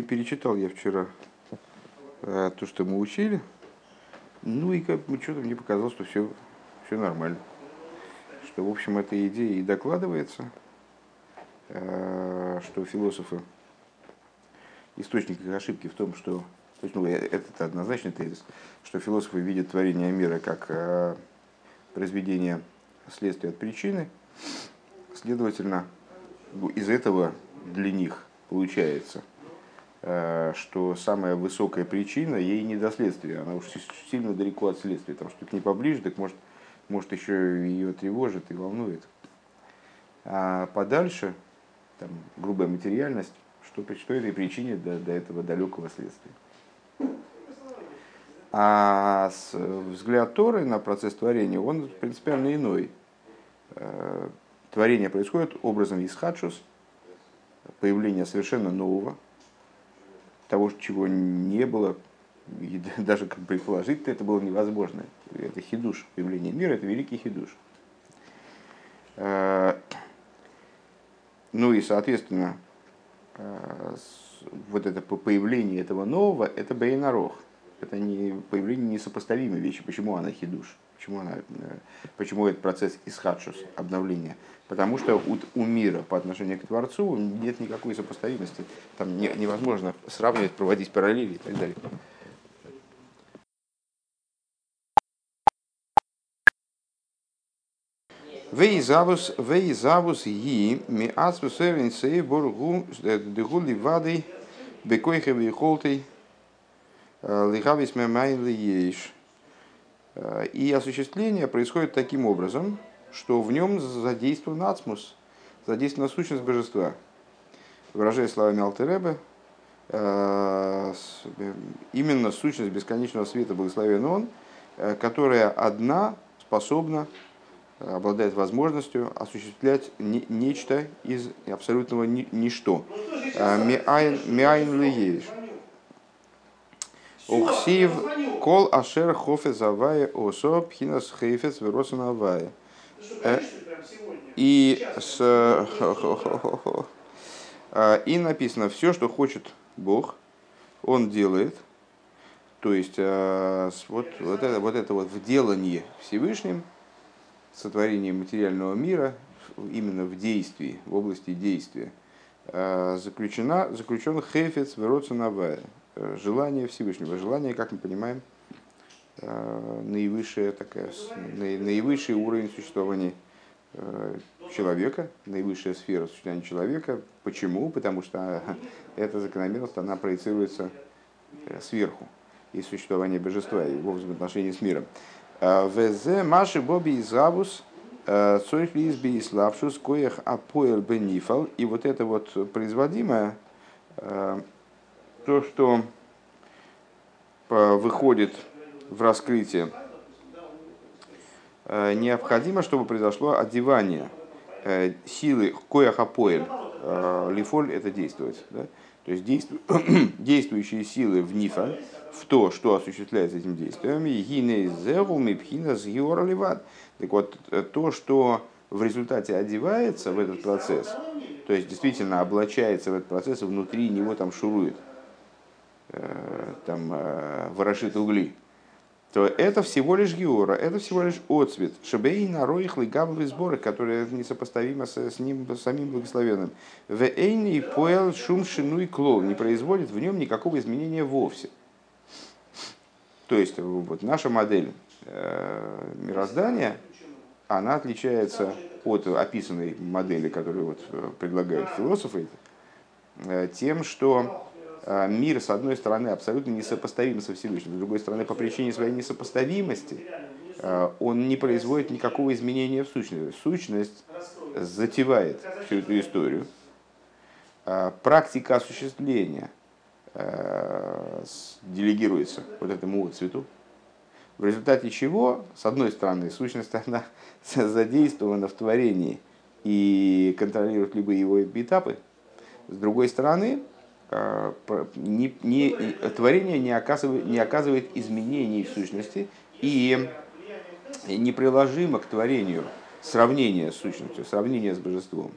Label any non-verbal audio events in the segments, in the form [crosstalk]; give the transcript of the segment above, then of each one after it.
перечитал я вчера э, то, что мы учили. Ну и как что-то мне показалось, что все, все нормально. Что, в общем, эта идея и докладывается, э, что философы, источник их ошибки в том, что, то есть, ну, это однозначный тезис, что философы видят творение мира как э, произведение следствия от причины, следовательно, из этого для них получается, э, что самая высокая причина ей не до следствия, она уж сильно далеко от следствия, там что к ней поближе, так может, может еще ее тревожит и волнует. А подальше, там, грубая материальность, что, что этой причине до, до этого далекого следствия. А взгляд Торы на процесс творения, он принципиально иной. Э, творение происходит образом исхадшус, появление совершенно нового, того, чего не было, и [laughs] даже как предположить это было невозможно. Это хидуш, появление мира, это великий хидуш. Э, ну и, соответственно, э, вот это появление этого нового, это бейнарох. Это не появление несопоставимой вещи. Почему она хидуш? Почему, она, э, почему этот процесс исхадшус, обновления? Потому что у, у мира по отношению к Творцу нет никакой сопоставимости. Там не, невозможно сравнивать, проводить параллели и так далее. Вейзавус, вейзавус ги, ми ацвус эринцей боргу, дегули вады, бекойхе вейхолтей, лихавис мемайн лиеш. И осуществление происходит таким образом, что в нем задействован ацмус, задействована сущность божества. Выражая словами Алтеребе, именно сущность бесконечного света благословен он, которая одна способна обладает возможностью осуществлять нечто из абсолютного ничто. Миайн лиеш. Ухсив кол ашер хофе завая осо пхинас хейфец виросен авая. И, с, [laughs] и написано, все, что хочет Бог, Он делает. То есть вот, вот, это, вот это вот в делании Всевышним, сотворение материального мира, именно в действии, в области действия, заключена, заключен хефец вероцинавая, желание Всевышнего. Желание, как мы понимаем, наивысшая такая, наивысший уровень существования человека, наивысшая сфера существования человека. Почему? Потому что эта закономерность, она проецируется сверху из существования божества и его взаимоотношений с миром. Везе маши боби изавус цорих ли изби славшус коях апоэл бенифал. И вот это вот производимое, то, что выходит в раскрытие, необходимо, чтобы произошло одевание силы кояхапоэль. Лифоль это действовать. Да? То есть [coughs] действующие силы в нифа, в то, что осуществляется этим действием, так вот, то, что в результате одевается в этот процесс, то есть действительно облачается в этот процесс, и внутри него там шурует, э, там э, ворошит угли, то это всего лишь геора, это всего лишь отцвет. Шебей нароих лигабовые сборы, которые несопоставимы с, с ним, с самим благословенным. В эйни поэл шум шину и клол не производит в нем никакого изменения вовсе. То есть вот наша модель э, мироздания, она отличается от описанной модели, которую вот э, предлагают философы, э, тем, что Э, мир, с одной стороны, абсолютно несопоставим со Всевышним, с другой стороны, по причине своей несопоставимости, э, он не производит никакого изменения в сущности. Сущность затевает всю эту историю. Э, практика осуществления делегируется вот этому цвету, в результате чего, с одной стороны, сущность [laughs] она задействована в творении и контролирует любые его этапы, с другой стороны, не, не, творение не оказывает, не оказывает изменений в сущности и неприложимо к творению сравнение с сущностью, сравнение с божеством.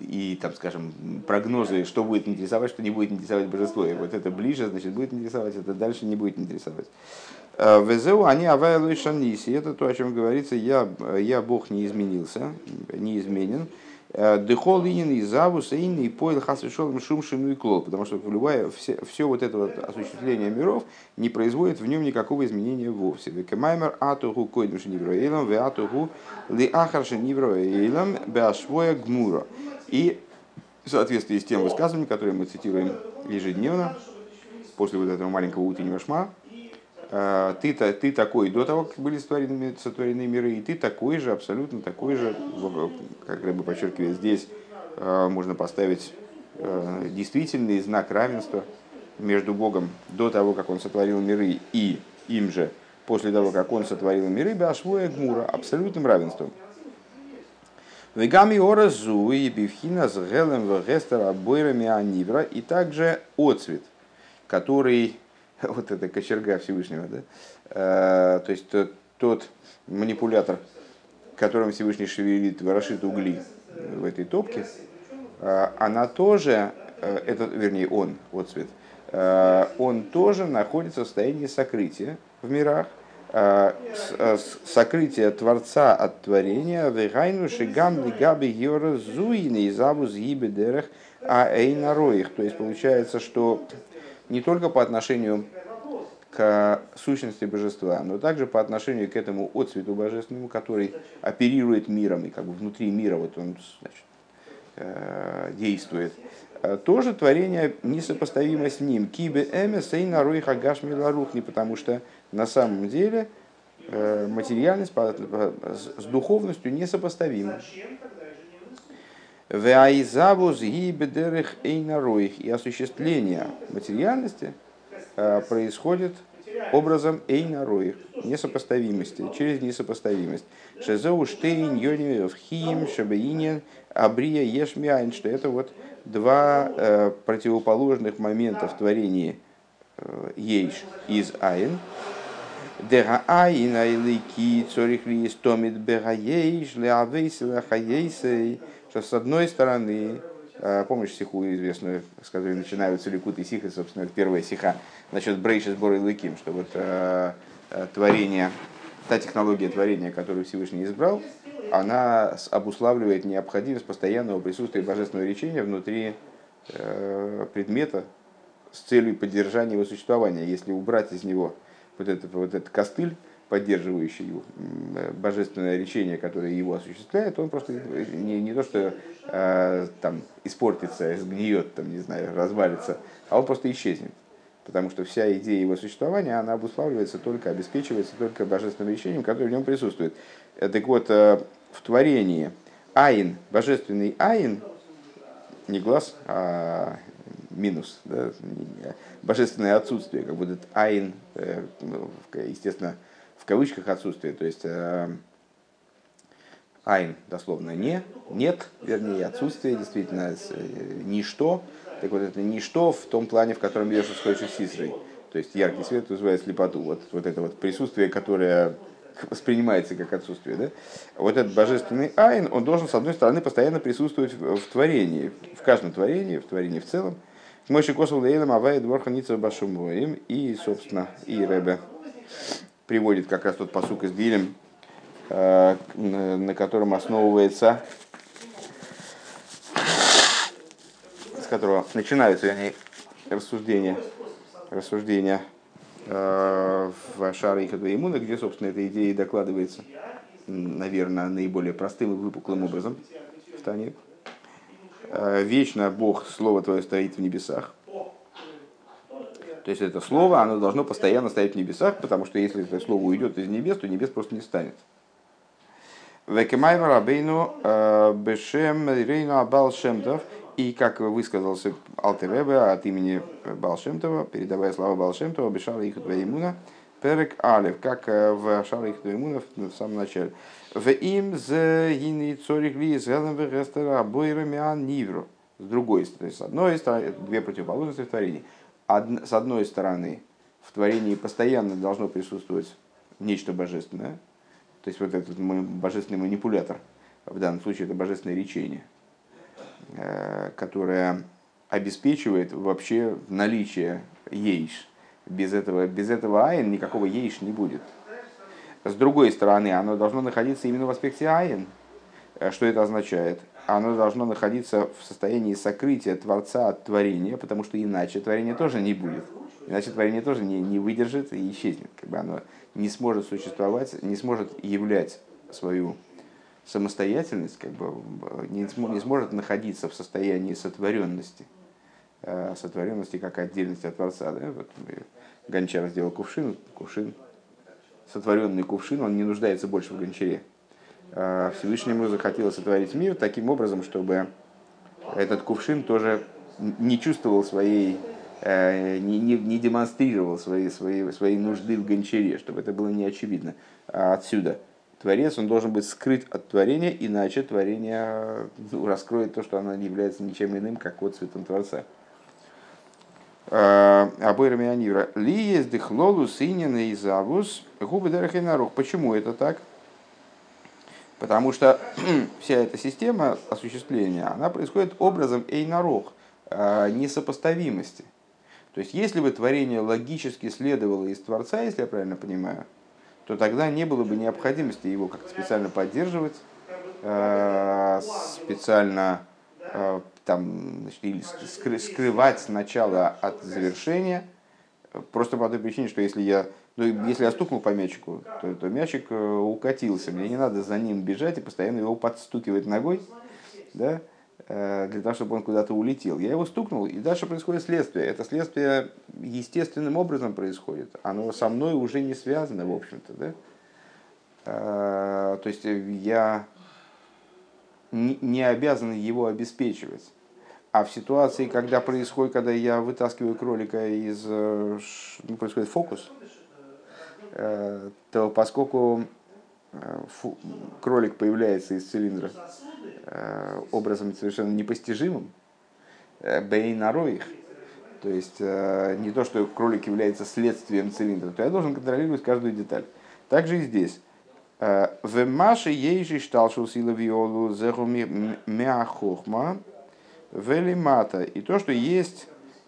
и, там, скажем, прогнозы, что будет интересовать, что не будет интересовать божество. И вот это ближе, значит, будет интересовать, это дальше не будет интересовать. Везеу они авайлу и шаниси. Это то, о чем говорится, я, я Бог не изменился, не изменен. Дехол линин и завус и поил хасвишолом шум и клол. Потому что любое, все, все вот это вот осуществление миров не производит в нем никакого изменения вовсе. Векемаймер атугу койдем шенивроэлем, ве атугу ли ахар шенивроэлем беашвоя гмура. И в соответствии с тем высказыванием, которое мы цитируем ежедневно, после вот этого маленького утреннего шма, «Э, ты, ты такой. До того, как были сотворены, сотворены миры, и ты такой же, абсолютно такой же, как Рэбе подчеркивает здесь, э, можно поставить э, действительный знак равенства между Богом до того, как Он сотворил миры, и им же после того, как Он сотворил миры, Башвоя Гмура, абсолютным равенством. Вегами оразу и бифхина с гелем вегестера бойрами анивра, и также отцвет, который [laughs] вот эта кочерга Всевышнего, да? А, то есть тот, тот манипулятор, которым Всевышний шевелит, ворошит угли в этой топке, а, она тоже, э, это, вернее, он, вот цвет, а, он тоже находится в состоянии сокрытия в мирах, сокрытие Творца от творения, вегайну шигам лигаби йора зуины изабу згибе дерах а эйнароих. То есть получается, что не только по отношению к сущности божества, но также по отношению к этому отцвету божественному, который оперирует миром и как бы внутри мира вот он значит, э, действует. Э, тоже творение несопоставимо с ним. Кибе эме сейна рой хагаш миларухни, потому что на самом деле э, материальность с духовностью несопоставима. Веайзавус гибедерых эйнароих. И осуществление материальности э, происходит образом эйнароих, несопоставимости, через несопоставимость. Шезеу штейн йонев хим шабеинен абрия ешмиайн, что это вот два э, противоположных момента в творении э, ейш из айн. Дега айн айлики цорих ли стомит бега ейш леавейсила хаейсей что с одной стороны, э, помнишь сиху известную, с которой начинаются ликут и сиха, собственно, первая сиха, насчет брейши сбора лыким, что вот э, э, творение, та технология творения, которую Всевышний избрал, она обуславливает необходимость постоянного присутствия божественного речения внутри предмета с целью поддержания его существования. Если убрать из него вот этот, вот этот костыль, поддерживающий божественное речение, которое его осуществляет, он просто не, не то, что э, там испортится, сгниет, там, не знаю, развалится, а он просто исчезнет. Потому что вся идея его существования, она обуславливается только, обеспечивается только божественным речением, которое в нем присутствует. Э, так вот, э, в творении айн, божественный айн, не глаз, а минус, да, божественное отсутствие, как будет айн, э, ну, естественно, в кавычках отсутствие, то есть э, айн дословно не, нет, вернее, отсутствие, действительно, э, ничто. Так вот, это ничто в том плане, в котором Еша сходишь с Сисрой. То есть яркий свет вызывает слепоту. Вот, вот это вот присутствие, которое [laughs] воспринимается как отсутствие. Да? Вот этот божественный айн, он должен, с одной стороны, постоянно присутствовать в, в творении, в каждом творении, в творении в целом. Мойши Косов Лейлем Авай Дворханица Башумоим и, собственно, и Ребе приводит как раз тот посук из Дилем, э, на котором основывается, с которого начинаются вернее, рассуждения, рассуждения э, в Шаре и Хадвеймуна, где, собственно, эта идея докладывается, наверное, наиболее простым и выпуклым образом в Тане. Э, Вечно Бог, Слово Твое стоит в небесах. То есть это слово, оно должно постоянно стоять в небесах, потому что если это слово уйдет из небес, то небес просто не станет. Векемайма Рабейну э, Бешем Рейну Абал Шемтов. И как высказался Алтеребе от имени Балшемтова, передавая слова Балшемтова, Бешара их Двоимуна, Перек Алев, как э, в Шара их Двоимуна в самом начале. В им за гини цорих ли. С другой стороны, с одной стороны, две противоположности в творении с одной стороны, в творении постоянно должно присутствовать нечто божественное, то есть вот этот божественный манипулятор, в данном случае это божественное речение, которая обеспечивает вообще наличие ейш. Без этого, без этого айн никакого ейш не будет. С другой стороны, оно должно находиться именно в аспекте айн. Что это означает? Оно должно находиться в состоянии сокрытия Творца от творения, потому что иначе творение тоже не будет. Иначе творение тоже не, не выдержит и исчезнет. Как бы оно не сможет существовать, не сможет являть свою самостоятельность, как бы не, не сможет находиться в состоянии сотворенности. Э, сотворенности как отдельности от Творца. Да? Вот Гончар сделал кувшин, кувшин, сотворенный кувшин, он не нуждается больше в гончаре. Э, Всевышнему захотелось сотворить мир таким образом, чтобы этот кувшин тоже не чувствовал своей, э, не, не, не демонстрировал свои, свои, свои нужды в гончаре, чтобы это было не очевидно. А отсюда Творец, он должен быть скрыт от творения, иначе творение ну, раскроет то, что оно не является ничем иным, как вот цветом Творца. Абойрами Анира. Ли есть дыхлолу синин и завус губы дарахинарух. Почему это так? Потому что [clears throat] вся эта система осуществления, она происходит образом эйнарух, э, несопоставимости. То есть, если бы творение логически следовало из Творца, если я правильно понимаю, то тогда не было бы необходимости его как-то специально поддерживать, э, специально там, значит, или скрывать начало от завершения, просто по той причине, что если я, ну, если я стукнул по мячику, то, то мячик э, укатился, мне не надо за ним бежать и постоянно его подстукивать ногой, да, э, для того, чтобы он куда-то улетел. Я его стукнул, и дальше происходит следствие. Это следствие естественным образом происходит. Оно со мной уже не связано, в общем-то. Да? Э, то есть я не обязан его обеспечивать. А в ситуации, когда происходит, когда я вытаскиваю кролика из, ну, происходит фокус, то поскольку э, фу, кролик появляется из цилиндра образом совершенно непостижимым, бейнароих, то есть не то, что кролик является следствием цилиндра, то я должен контролировать каждую деталь. Также и здесь. В Маше ейжи шталшул сила виолу зеху мяхохма велимата. И то, что есть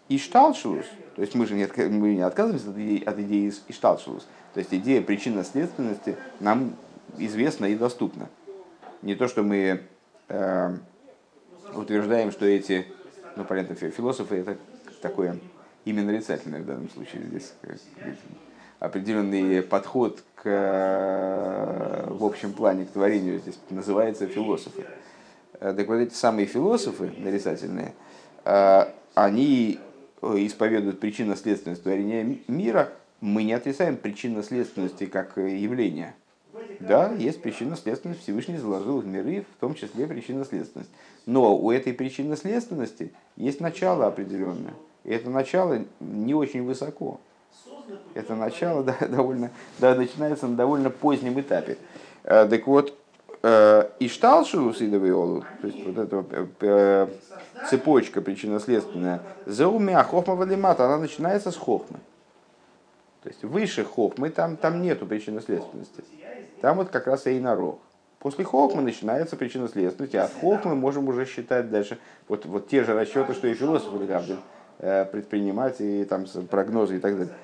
ишталшус, то есть мы же не, мы не отказываемся от идеи, от идеи ишталшус, то есть идея причинно-следственности нам известна и доступна. Не то, что мы э, утверждаем, что эти, ну понятно, философы это такое именно нарицательное в данном случае здесь определенный подход к, э, в общем плане к творению здесь называется философы. Э, так вот эти самые философы нарицательные, э, они исповедуют причинно-следственность творения мира, мы не отрицаем причинно-следственности как явление. Да, есть причинно-следственность, Всевышний заложил в миры, в том числе причинно-следственность. Но у этой причинно-следственности есть начало определенное. И это начало не очень высоко это начало [laughs] да, довольно, да, начинается на довольно позднем этапе. Э, так вот, э, Ишталшу Сидовиолу, то есть вот эта э, цепочка причинно-следственная, заумя хохма валимата, она начинается с хохмы. То есть выше хохмы там, там нету причинно-следственности. Там вот как раз и инорог. После хохмы начинается причинно-следственность, а от хохмы можем уже считать дальше вот, вот те же расчеты, что и философы предпринимать, и там прогнозы и так далее.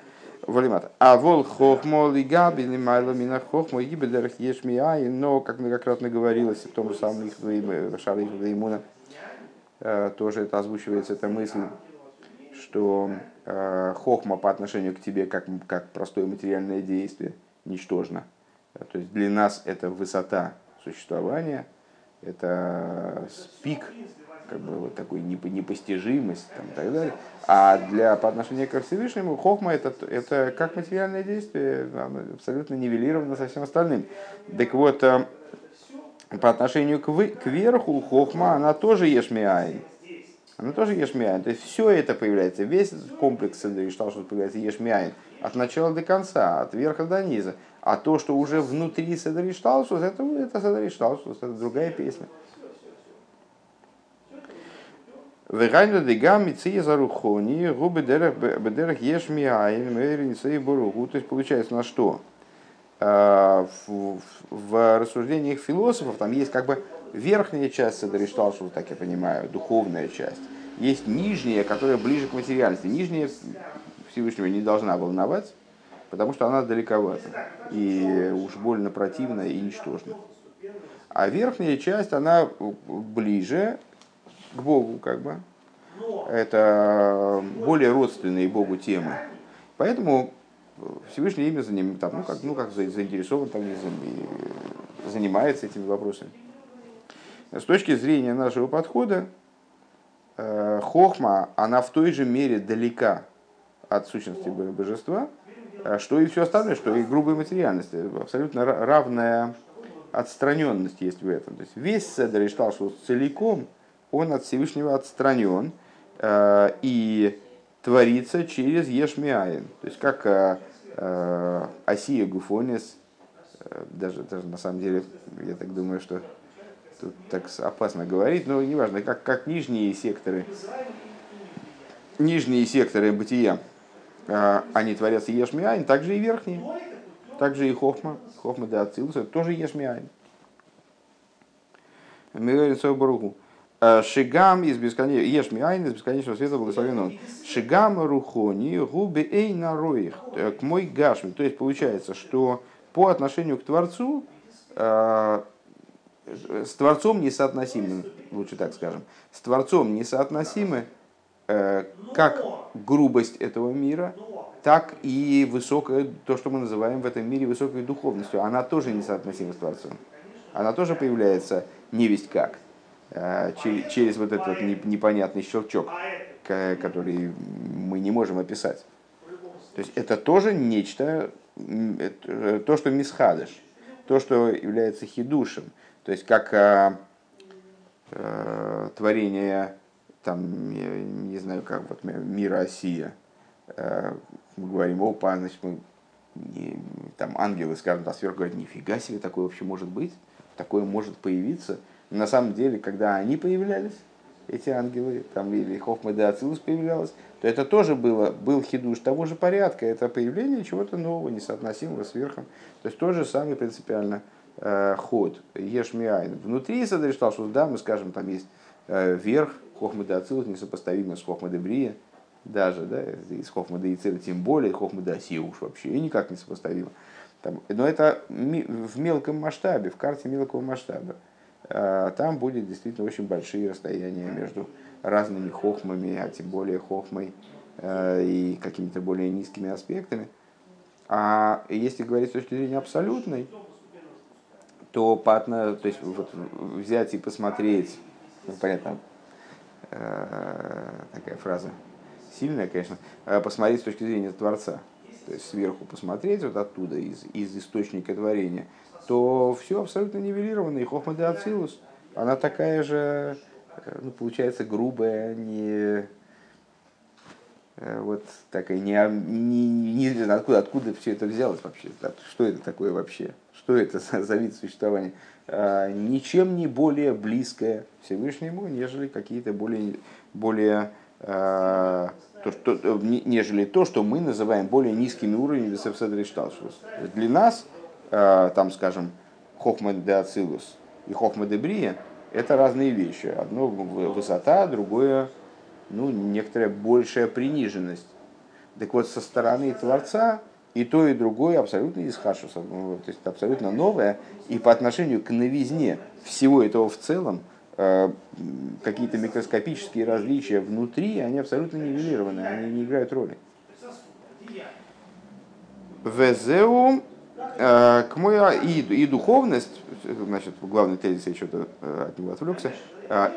Валимат. А вол хохмо лигаби лимайло мина хохмо и бедерах ешмиай, но, как многократно говорилось в том же самом Шаре Ихваимуна, э, тоже это озвучивается эта мысль, что э, хохма по отношению к тебе как, как простое материальное действие ничтожно. То есть для нас это высота существования, это пик как бы вот такой непостижимость там, и так далее. А для, по отношению к Всевышнему хохма это, это как материальное действие, абсолютно нивелировано со всем остальным. Так вот, э, по отношению к, вы, к верху хохма, она тоже ешмиайн. Она тоже ешмиайн. То есть все это появляется, весь комплекс что появляется ешмиайн. От начала до конца, от верха до низа. А то, что уже внутри Седришталшус, это, это Седришталшус, это другая песня. Вегайна дегам миция зарухони, губы бедерах ешми айн, мэрин боругу. То есть получается на что? А, в, в рассуждениях философов там есть как бы верхняя часть Садаришталшева, так я понимаю, духовная часть. Есть нижняя, которая ближе к материальности. Нижняя Всевышнего не должна волновать, потому что она далековата. И уж больно противна и ничтожна. А верхняя часть, она ближе к Богу, как бы. Это более родственные Богу темы. Поэтому Всевышний ими заним, там, ну, как, ну, как заинтересован, там, занимается этими вопросами. С точки зрения нашего подхода, э, хохма, она в той же мере далека от сущности божества, э, что и все остальное, что и грубая материальность. Абсолютно равная отстраненность есть в этом. То есть весь Седер что целиком, он от Всевышнего отстранен э, и творится через Ешмиаин. То есть как Осия Гуфонис, даже, даже на самом деле, я так думаю, что тут так опасно говорить, но неважно, как, как нижние секторы, нижние секторы бытия, они творятся ешмиайн, также и верхние, также и хохма, хохма да ацилус, тоже свою баруху. А, Шигам из бесконечного, ешмиайн из бесконечного света благословен он. Шигам рухони губи эй нароих, э, к мой гашми. То есть получается, что по отношению к Творцу а, с Творцом несоотносимы, лучше так скажем, с Творцом несоотносимы э, как грубость этого мира, так и высокая, то, что мы называем в этом мире высокой духовностью, она тоже несоотносима с Творцом. Она тоже появляется не весть как, э, через, через вот этот вот непонятный щелчок, который мы не можем описать. То есть это тоже нечто, э, то, что мисхадыш, то, что является хидушем – то есть как э, э, творение, там, я не знаю, как вот мира Осия. Э, мы говорим, опа, значит, мы, не, там ангелы, скажем, а сверху говорят, нифига себе, такое вообще может быть, такое может появиться. На самом деле, когда они появлялись, эти ангелы, там, или Хохмада Ацилус появлялась, то это тоже было, был хидуш того же порядка, это появление чего-то нового, несоотносимого с верхом. То есть то же самое принципиально Э, ход, ешмиайн. Внутри Садриштал да, мы скажем, там есть э, верх, Хохмада Ацилус несопоставимо с Хохмада Брия, даже, да, из Хохмада Ицера, тем более Хохмада Асия уж вообще никак не сопоставимо. Там, но это в мелком масштабе, в карте мелкого масштаба. Э, там будет действительно очень большие расстояния между разными хохмами, а тем более хохмой и какими-то более низкими аспектами. А если говорить с точки зрения абсолютной, то, по, то есть вот, взять и посмотреть, ну, понятно, э, такая фраза сильная, конечно, э, посмотреть с точки зрения Творца, то есть сверху посмотреть вот оттуда, из, из источника творения, то все абсолютно нивелировано. И Хохма де Ацилус, она такая же, э, ну, получается, грубая, не вот такая не, не, не откуда, откуда все это взялось вообще, что это такое вообще что это за вид существования, а, ничем не более близкое Всевышнему, нежели какие-то более, более а, то, что, нежели то, что мы называем более низкими уровнями Весефседришталшус. Для нас, там, скажем, Хохма де Ацилус и Хохма де Брия – это разные вещи. Одно высота, другое ну, некоторая большая приниженность. Так вот, со стороны Творца и то, и другое абсолютно из хашуса, ну, то есть абсолютно новое. И по отношению к новизне всего этого в целом, э, какие-то микроскопические различия внутри, они абсолютно нивелированы, они не играют роли. Везеу э, к моя и, и духовность, значит, главный тезис, я что-то э, от него отвлекся,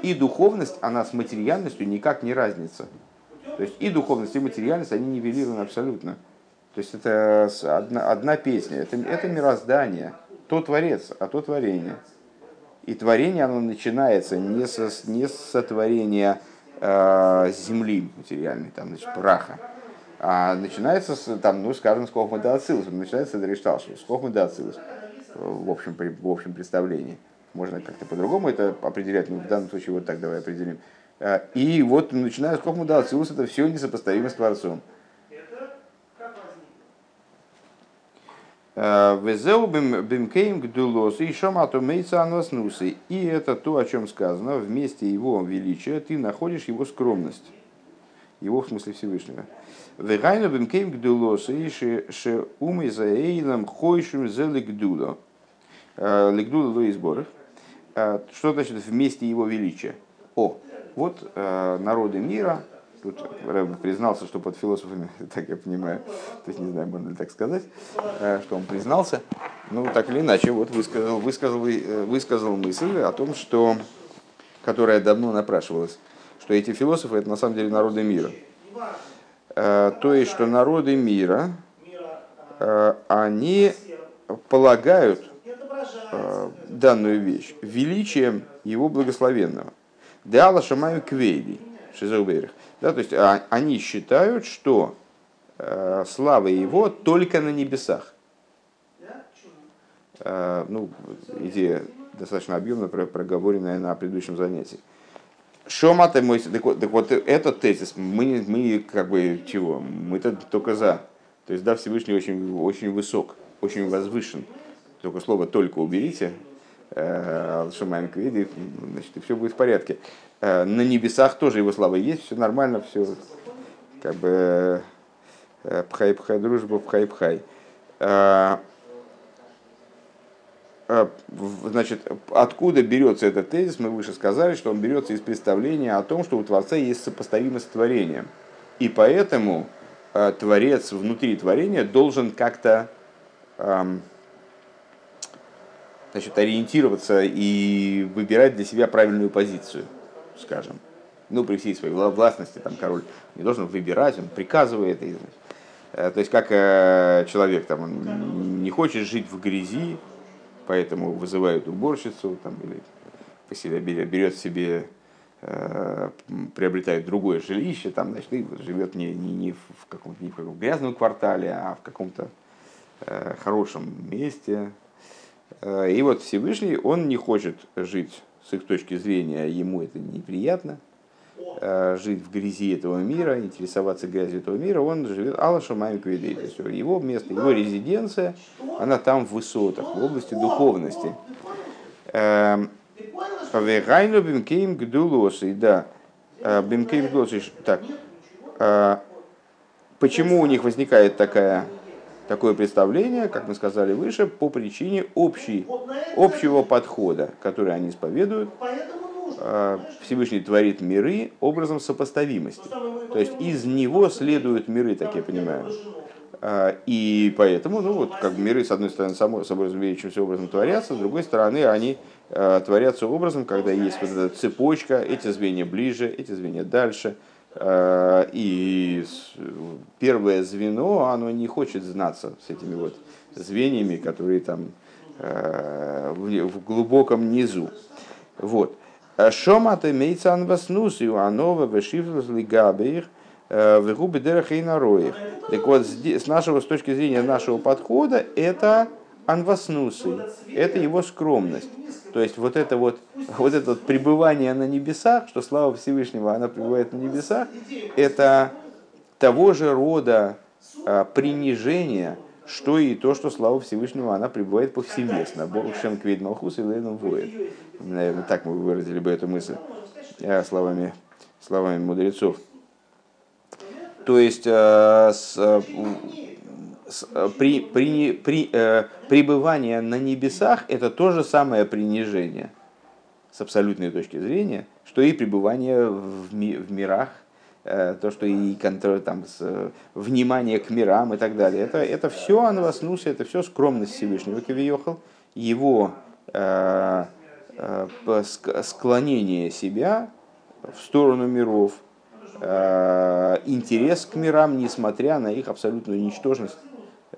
и духовность, она с материальностью никак не разница. То есть и духовность, и материальность, они нивелированы абсолютно. То есть это одна, одна песня, это, это мироздание, то творец, а то творение. И творение оно начинается не, со, не с сотворения э, земли материальной, там, значит, праха, а начинается с, там, ну, скажем, с Кохма Дацилус, начинается с Решталши, с Кохма Дацилус, в общем, в общем представлении. Можно как-то по-другому это определять, но в данном случае вот так давай определим. Э, и вот начиная с חכמה דאצילות, это все несопоставимо с Творцом. וזהו במקום גדולתו שם אתה מוצא. И это то, о чем сказано, вместе его величия ты находишь его скромность. Его в смысле Всевышнего. והיינו במקום גדולתו שאומות העולם חושבים זה לגדולה. Лигдуло до изборов. Что значит вместе его величия? О, вот народы мира, Тут признался, что под философами, [laughs] так я понимаю, то есть не знаю, можно ли так сказать, э, что он признался. Ну, так или иначе, вот высказал, высказал, э, высказал мысль о том, что, которая давно напрашивалась, что эти философы это на самом деле народы мира. Э, то есть, что народы мира, они полагают данную вещь величием его благословенного. Деала Шамаю Квейли, Шизеуберих. Да, то есть а, они считают, что э, слава его только на небесах. Э, ну, идея достаточно объемно проговоренная на предыдущем занятии. Шомата мой, так так вот этот тезис, мы, мы как бы чего, мы-то только за. То есть, да, Всевышний очень, очень высок, очень возвышен. Только слово «только» уберите, э, Шамаем Кведи, значит, и все будет в порядке. Э, на небесах тоже его слава есть, все нормально, все как бы э, пхай-пхай, дружба, пхай-пхай. Э, значит, откуда берется этот тезис, мы выше сказали, что он берется из представления о том, что у Творца есть сопоставимость с творением. И поэтому Творец внутри творения должен как-то эм, значит, ориентироваться и выбирать для себя правильную позицию скажем, ну, при всей своей властности, там король не должен выбирать, он приказывает. И, э, то есть, как э, человек там, он не хочет жить в грязи, поэтому вызывает уборщицу, там, или поселя, берет себе, э, приобретает другое жилище, там, значит, и живет не, не, не, в каком-то, не в каком грязном квартале, а в каком-то хорошем месте. И вот Всевышний, он не хочет жить с их точки зрения ему это неприятно, э, жить в грязи этого мира, интересоваться грязью этого мира, он живет Алла Шамами Кведей. То есть его место, его резиденция, она там в высотах, в области духовности. Эм, והיינו במקום גדולתו, да. Э, במקום גדולתו, так. Э, почему у них возникает такая такое представление, как мы сказали выше, по причине общей, общего подхода, который они исповедуют. А, Всевышний творит миры образом сопоставимости. То есть из него следуют миры, так я понимаю. А, и поэтому, ну вот, как миры, с одной стороны, само собой разумеющимся образом творятся, с другой стороны, они а, творятся образом, когда есть вот эта цепочка, эти звенья ближе, эти звенья дальше – Э, и первое звено, оно не хочет знаться с этими вот звеньями, которые там э, в глубоком низу. Вот. Шомата имеется анваснус, и анова вешивлус лигабеих, э, в губы дерахейнароих. Так вот, с нашего, с точки зрения нашего подхода, это анваснусы, это его скромность. То есть вот это вот, вот это вот пребывание на небесах, что слава Всевышнего, она пребывает на небесах, это того же рода а, принижение, что и то, что слава Всевышнего, она пребывает повсеместно. Бог Шем Квейд Малхус и Лейном воет. Наверное, так мы выразили бы эту мысль а, словами, словами мудрецов. То есть а, с, Э, при, при, при, э, пребывание на небесах это то же самое принижение с абсолютной точки зрения, что и пребывание в, ми, в мирах, э, то, что и контроль, там, с, э, внимание к мирам и так далее. Это, это все анваснуса, это все скромность Всевышнего Кавиехал, его э, э, склонение себя в сторону миров, э, интерес к мирам, несмотря на их абсолютную ничтожность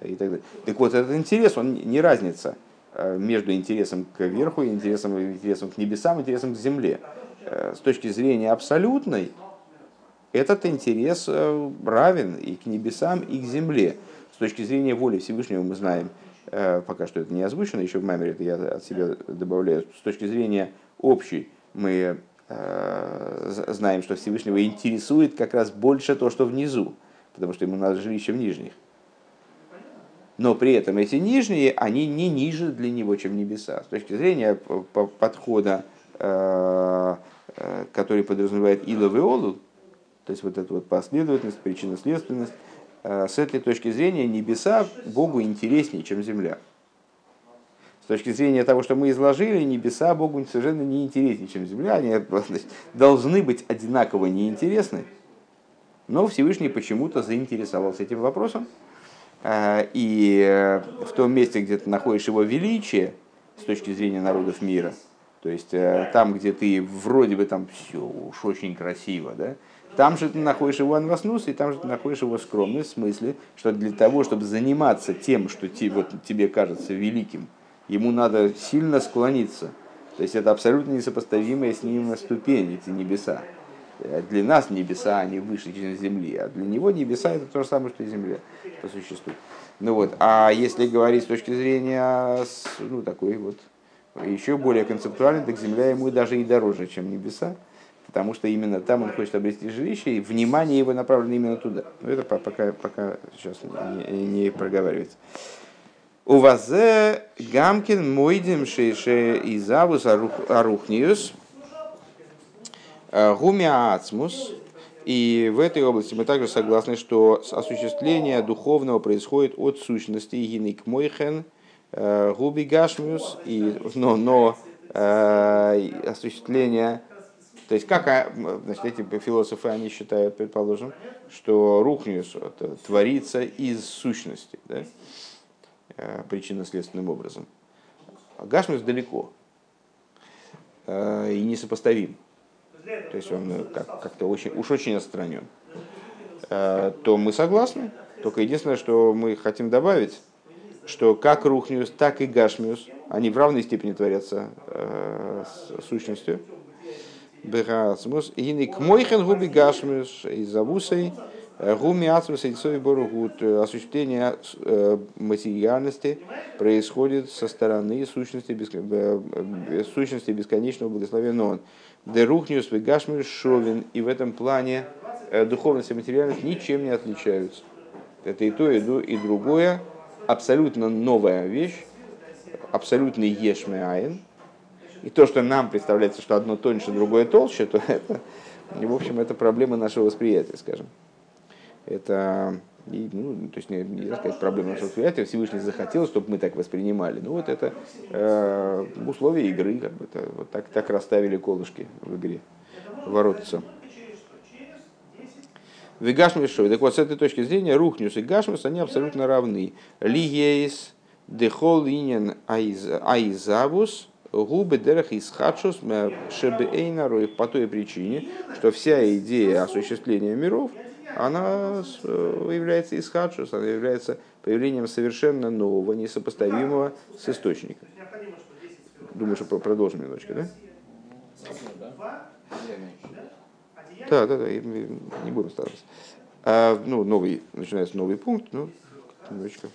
и так далее. Так вот, этот интерес, он не разница э, между интересом к верху интересом, интересом к небесам, интересом к земле. Э, с точки зрения абсолютной, этот интерес э, равен и к небесам, и к земле. С точки зрения воли Всевышнего мы знаем, пока что это не озвучено, еще в Маймере это я от себя добавляю, с точки зрения общей мы знаем, что Всевышнего интересует как раз больше то, что внизу, потому что ему надо жилище в нижних. но при этом эти нижние, они не ниже для него, чем небеса. С точки зрения подхода, э, э, который подразумевает Илов и Олу, то есть вот эта вот последовательность, причинно-следственность, э, с этой точки зрения небеса Богу интереснее, чем земля. С точки зрения того, что мы изложили, небеса Богу совершенно не интереснее, чем земля. Они [laughs] должны быть одинаково неинтересны, но Всевышний почему-то заинтересовался этим вопросом Э, и э, в том месте, где ты находишь его величие с точки зрения народов мира, то есть там, где ты вроде бы там все уж очень красиво, да, там же ты находишь его анваснус, и там же ты находишь его скромность, в смысле, что для того, чтобы заниматься тем, что тебе, вот, тебе кажется великим, ему надо сильно склониться. То есть это абсолютно несопоставимая с ним ступень, эти небеса. Э, для нас небеса, они выше, чем земли, а для него небеса это то же самое, что и земля по существу. Ну вот, а если говорить с точки зрения, ну, такой вот, еще более концептуальной, так земля ему даже и дороже, чем небеса, потому что именно там он хочет обрести жилище, и внимание его направлено именно туда. Но это пока, пока сейчас не, не проговаривается. У вас Гамкин Мойдим Шейше Изавус Арухниус – Э, Гумия Ацмус. И в этой области мы также согласны, что осуществление духовного происходит от сущности гиник мойхен, э, губи гашмиус, и, но, но э, осуществление то есть, как значит, эти философы, они считают, предположим, что рухниус творится из сущности, да? причинно-следственным образом. А Гашмиус далеко и несопоставим то есть он э, как- как-то очень, уж очень отстранен, э, то мы согласны. Только единственное, что мы хотим добавить, что как Рухниус, так и Гашмиус, они в равной степени творятся э, с сущностью. Бехасмус. И к мойхен губи Гашмиус и завусей гуми ацмус и цой боругут. Осуществление материальности происходит со стороны сущности, сущности бесконечного благословенного. Дерухниус вегашмир шовин. И в этом плане э, духовность и материальность ничем не отличаются. Это и то, и, то, и другое. Абсолютно новая вещь. Абсолютный ешмеаин. И то, что нам представляется, что одно тоньше, другое толще, то это, в общем, это проблема нашего восприятия, скажем. Это и, ну, то есть, не, не сказать, проблема нашего восприятия, Всевышний захотел, чтобы мы так воспринимали. Ну, вот это э, условия игры, как бы это, вот так, так расставили колышки в игре, воротца. Вегашмис шой. Так вот, с этой точки зрения, Рухнюс и Гашмис, они абсолютно равны. Лигейс, дехол инин айзавус, губы дерах из хадшус, шебейна по той причине, что вся идея осуществления миров – она э, является исхадшус, она является появлением совершенно нового, несопоставимого с источником. Думаю, что продолжим немножечко, да? Да, да, да, не будем стараться. А, ну, новый, начинается новый пункт, ну, немножечко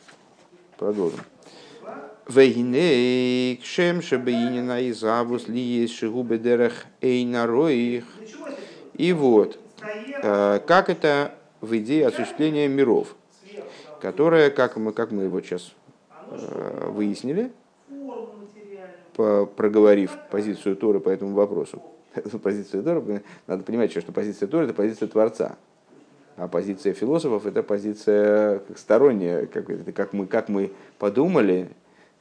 продолжим. Вейней кшем шабейнина из авус ли есть шигубе дерах эйнароих. И вот, Э, как это в идее осуществления миров, которая, как мы, как мы его сейчас э, выяснили, проговорив позицию Торы по этому вопросу. [laughs] позицию Торы, надо понимать, что позиция Торы – это позиция Творца. А позиция философов – это позиция сторонняя, как, это, как, мы, как мы подумали,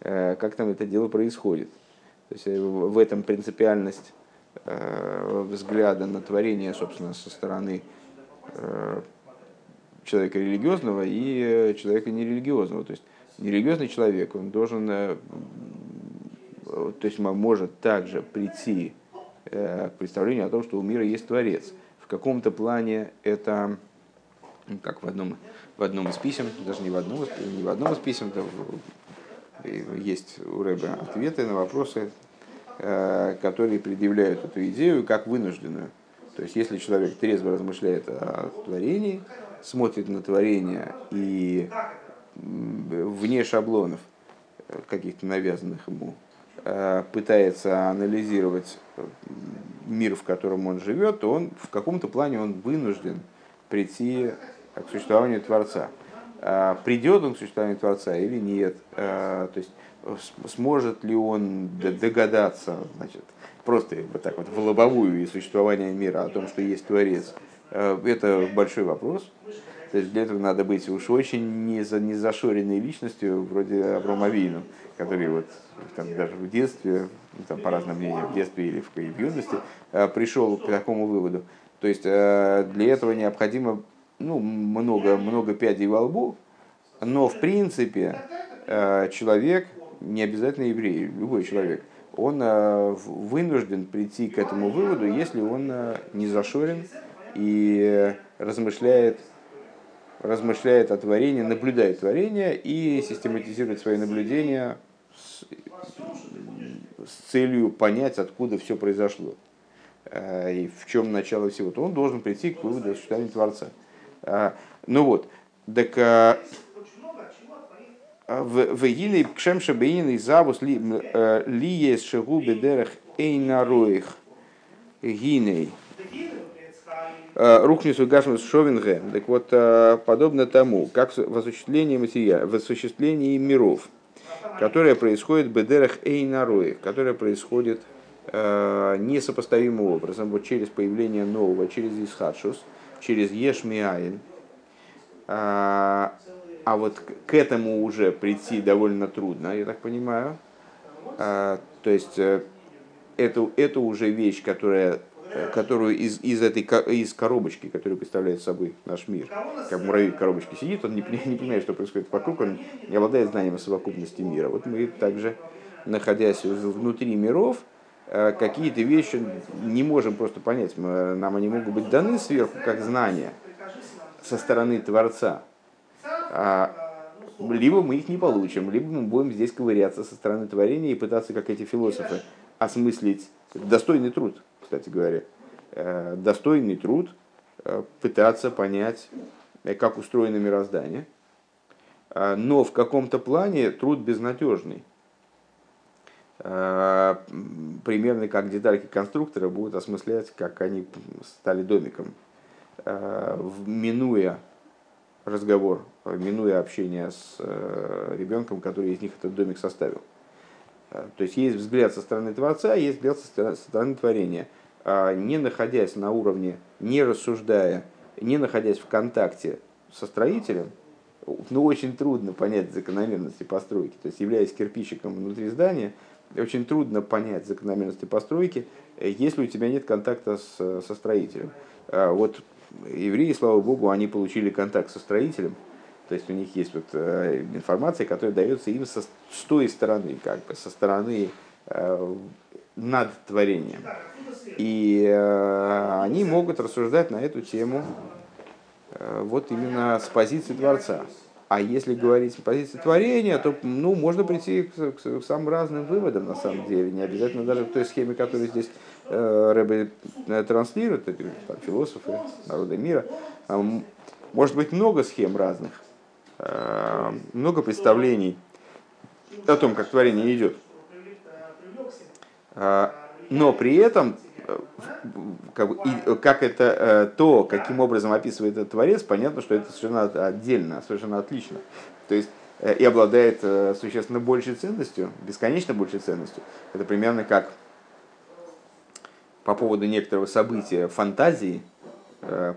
как там это дело происходит. То есть в этом принципиальность Э, взгляда на творение, собственно, со стороны э, человека религиозного и человека нерелигиозного. То есть нерелигиозный человек, он должен, э, то есть может также прийти к представлению о том, что у мира есть Творец. В каком-то плане это, как в одном, в одном из писем, даже не в одном, не в одном из писем, есть у Рэба ответы на вопросы, Э, которые предъявляют эту идею как вынужденную. То есть, если человек трезво размышляет о творении, смотрит на творение и вне шаблонов каких-то навязанных ему, э, пытается анализировать мир, в котором он живет, то он в каком-то плане он вынужден прийти к существованию Творца. Придет он к существованию Творца или нет, то есть сможет ли он догадаться, значит, просто вот так вот в лобовую и существование мира о том, что есть Творец, это большой вопрос. То есть для этого надо быть уж очень не, за, не зашоренной личностью, вроде Аврома Вину, который вот там, даже в детстве, ну, там, по разным мнениям, в детстве или в, юности, э, пришел к такому выводу. То есть э, для этого необходимо ну, много, много пядей во лбу, но в принципе э, человек, не обязательно еврей, любой человек, он вынужден прийти к этому выводу, если он не зашорен и размышляет размышляет о творении, наблюдает творение и систематизирует свои наблюдения с, с целью понять, откуда все произошло э, и в чем начало всего, то он должен прийти к выводу о существовании Творца. Э, ну вот, так э, в Гиле Кшем Шабеин и Завус ли есть шагу бедерах эйнароих гиней. Э, Рухнису Гашмус Шовинге, так вот, э, подобно тому, как в осуществлении, материала, в осуществлении миров, которое происходит в Бедерах Эйнароих, которое происходит э, несопоставимым образом, вот через появление нового, через Исхадшус, через Ешмиаин, а, а вот к этому уже прийти довольно трудно, я так понимаю. То есть это, это уже вещь, которая которую из, из этой из коробочки, которую представляет собой наш мир, как муравей в коробочке сидит, он не, не понимает, что происходит вокруг, он не обладает знанием о совокупности мира. Вот мы также, находясь внутри миров, э, какие-то вещи не можем просто понять. Нам они могут быть даны сверху, как знания со стороны Творца. А, либо мы их не получим, либо мы будем здесь ковыряться со стороны творения и пытаться, как эти философы, осмыслить достойный труд – кстати говоря, э, достойный труд э, пытаться понять, э, как устроено мироздание, но в каком-то плане труд безнадежный. Примерно как детальки конструктора будут осмыслять, как они стали домиком, минуя разговор, минуя общение с ребенком, который из них этот домик составил. То есть есть взгляд со стороны Творца, есть взгляд со стороны творения – а, не находясь на уровне, не рассуждая, не находясь в контакте со строителем, ну, очень трудно понять закономерности постройки. То есть, являясь кирпичиком внутри здания, очень трудно понять закономерности постройки, если у тебя нет контакта с, со строителем. А вот евреи, слава богу, они получили контакт со строителем, то есть у них есть вот э, информация, которая дается им со, с той стороны, как бы со стороны э, над творением. И э, они могут рассуждать на эту тему вот именно с позиции Творца. А если говорить с позиции творения, то ну, можно прийти к, к, к самым разным выводам, на самом деле. Не обязательно даже в той схеме, которую здесь э, Рэбе э, транслирует, это, там, философы народа мира. Э, может быть много схем разных, э, много представлений о том, как творение идет. А, но при этом, как, и, как это э, то, каким образом описывает этот творец, понятно, что это совершенно отдельно, совершенно отлично. То есть э, и обладает существенно большей ценностью, бесконечно большей ценностью. Это примерно как по поводу некоторого события фантазии,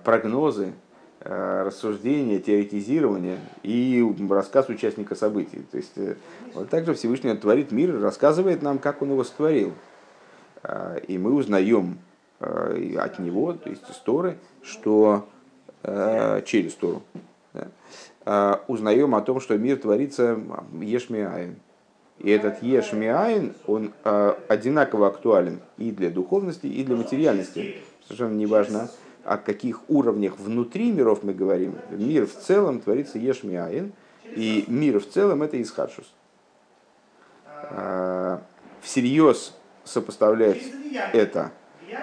прогнозы, рассуждения, теоретизирования и рассказ участника событий. То есть вот так же Всевышний творит мир, рассказывает нам, как он его сотворил. А, и мы узнаем а, от него, то есть из Торы, что а, через Тору, да, узнаем о том, что мир творится Ешмиаин. И этот Ешмиаин, он одинаково актуален и для духовности, и для материальности. Совершенно неважно, о каких уровнях внутри миров мы говорим. Мир в целом творится Ешмиаин, и мир в целом это Исхадшус. Всерьез сопоставлять это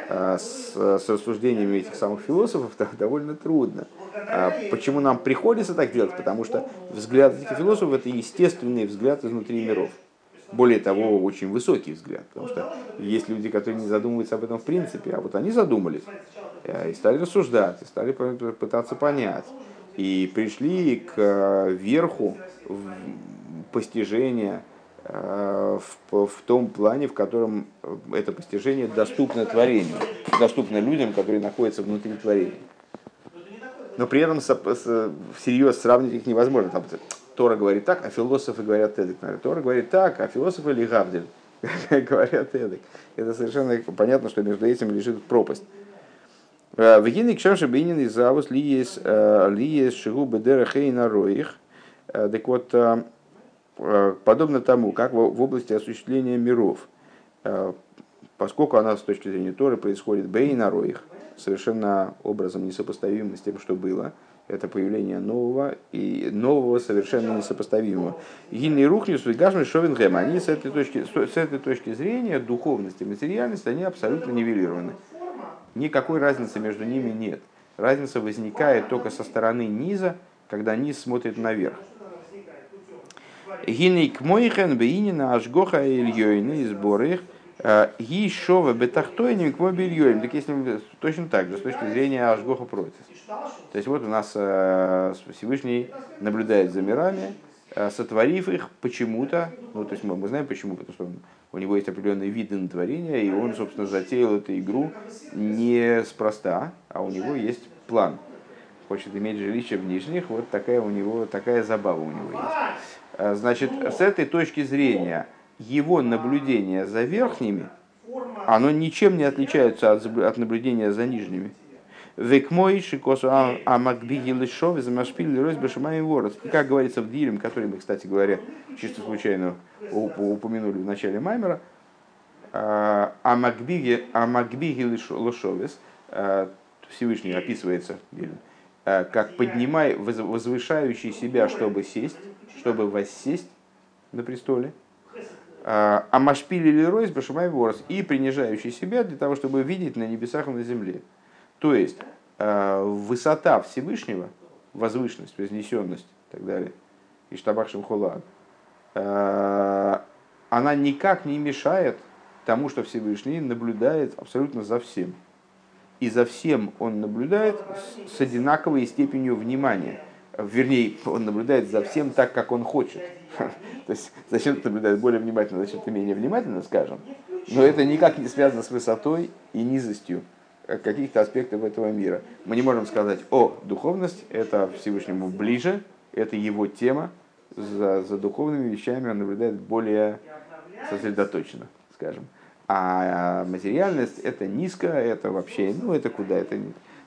а, с, с рассуждениями этих самых философов довольно трудно. А почему нам приходится так делать? Потому что взгляд этих философов это естественный взгляд изнутри миров. Более того, очень высокий взгляд. Потому что есть люди, которые не задумываются об этом в принципе, а вот они задумались э, и стали рассуждать, и стали пытаться понять. и пришли к верху постижения в, в том плане, в котором это постижение доступно творению, доступно людям, которые находятся внутри творения. Но при этом всерьез сравнить их невозможно. Там, Тора говорит так, а философы говорят эдак. Тора говорит так, а философы или Гавдель [laughs] говорят эдак. Это совершенно понятно, что между этим лежит пропасть. В Гинник Шамша Бейнин из Завус ли есть Шигу Бедера Хейна Роих. Так вот, подобно тому, как в области осуществления миров, поскольку она с точки зрения Торы происходит Бейна Роих, совершенно образом несопоставимым с тем, что было, это появление нового и нового совершенно несопоставимого. Гинный Рухнис и Гашми Шовенгем, они с этой, точки, с этой точки зрения духовности, материальности, они абсолютно нивелированы. Никакой разницы между ними нет. Разница возникает только со стороны низа, когда низ смотрит наверх. Гиней к мойхен бейнина ашгоха ильёйны сбор их Гишова бетахтойним к мобильем. Так если точно так же, с точки зрения Ашгоха против. То есть вот у нас э, Всевышний наблюдает за мирами, э, сотворив их почему-то, ну то есть мы, мы знаем почему, потому что он, у него есть определенные виды на творение, и он, собственно, затеял эту игру не спроста, а у него есть план. Хочет иметь жилище в нижних, вот такая у него, такая забава у него есть. Э, значит, с этой точки зрения, его наблюдение за верхними, оно ничем не отличается от, от наблюдения за нижними. Век мой шикосу амакбиги лишов из машпиль рось бешамай ворот. Как говорится в Дилем, который мы, кстати говоря, чисто случайно упомянули в начале Маймера, амакбиги лишовес, Всевышний описывается как поднимай, возвышающий себя, чтобы сесть, чтобы воссесть на престоле, а машпили или ройс башумай ворос и принижающий себя для того, чтобы видеть на небесах и на земле. То есть а, высота Всевышнего, возвышенность, вознесенность и так далее, и штабахшим холад, а, она никак не мешает тому, что Всевышний наблюдает абсолютно за всем. И за всем он наблюдает с одинаковой степенью внимания – вернее, он наблюдает за всем так, как он хочет. [laughs] То есть зачем ты наблюдаешь более внимательно, зачем ты менее внимательно, скажем. Но это никак не связано с высотой и низостью каких-то аспектов этого мира. Мы не можем сказать, о, духовность это Всевышнему ближе, это его тема, за, за духовными вещами он наблюдает более сосредоточенно, скажем. А материальность это низко, это вообще, ну это куда, это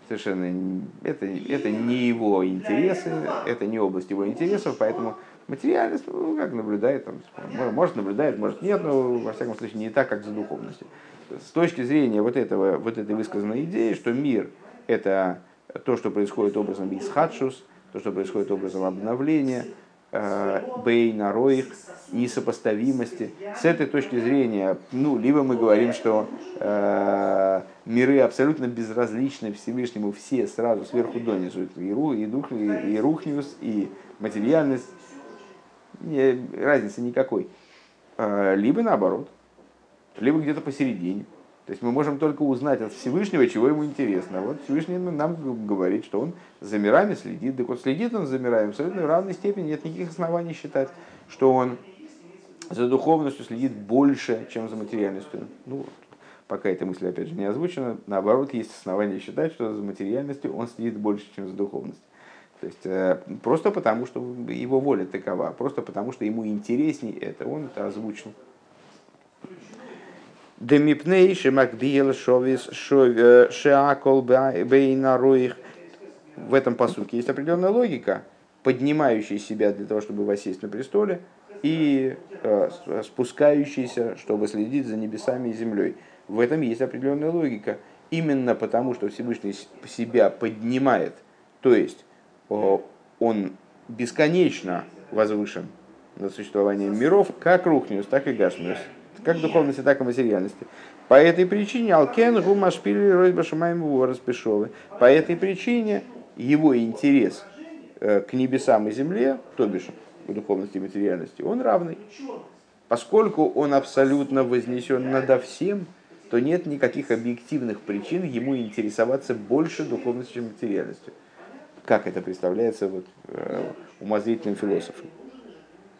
совершенно это, это не его интересы, это не область его интересов, поэтому материальность, ну, как наблюдает, там, может наблюдает, может нет, но во всяком случае не так, как за духовностью. С точки зрения вот, этого, вот этой высказанной идеи, что мир – это то, что происходит образом исхадшус, то, что происходит образом обновления – бейна, роих, несопоставимости. С этой точки зрения, ну, либо мы говорим, что э, миры абсолютно безразличны Всевышнему, все сразу сверху донизу, и, ру, и, дух, и, и рухниус, и материальность, не, разницы никакой. Э, либо наоборот, либо где-то посередине. То есть мы можем только узнать от Всевышнего, чего ему интересно. Вот Всевышний нам говорит, что он за мирами следит. Так вот, следит он за мирами в абсолютно равной степени. Нет никаких оснований считать, что он за духовностью следит больше, чем за материальностью. Ну, пока эта мысль, опять же, не озвучена. Наоборот, есть основания считать, что за материальностью он следит больше, чем за духовностью. То есть э, просто потому, что его воля такова, просто потому, что ему интересней это, он это озвучил. Демипней шемакбиел шовис шеакол бейна руих. В этом посуке есть определенная логика, поднимающая себя для того, чтобы воссесть на престоле, и э, спускающийся, чтобы следить за небесами и землей. В этом есть определенная логика. Именно потому, что Всевышний себя поднимает, то есть он бесконечно возвышен над существованием миров, как Рухниус, так и Гашмиус как духовности, так и материальности. По этой причине Алкен Гумашпили Ройбашамаем распешовы. По этой причине его интерес э, к небесам и земле, то бишь к духовности и материальности, он равный. Поскольку он абсолютно вознесен надо всем, то нет никаких объективных причин ему интересоваться больше духовностью, чем материальностью. как это представляется вот, умозрительным философом.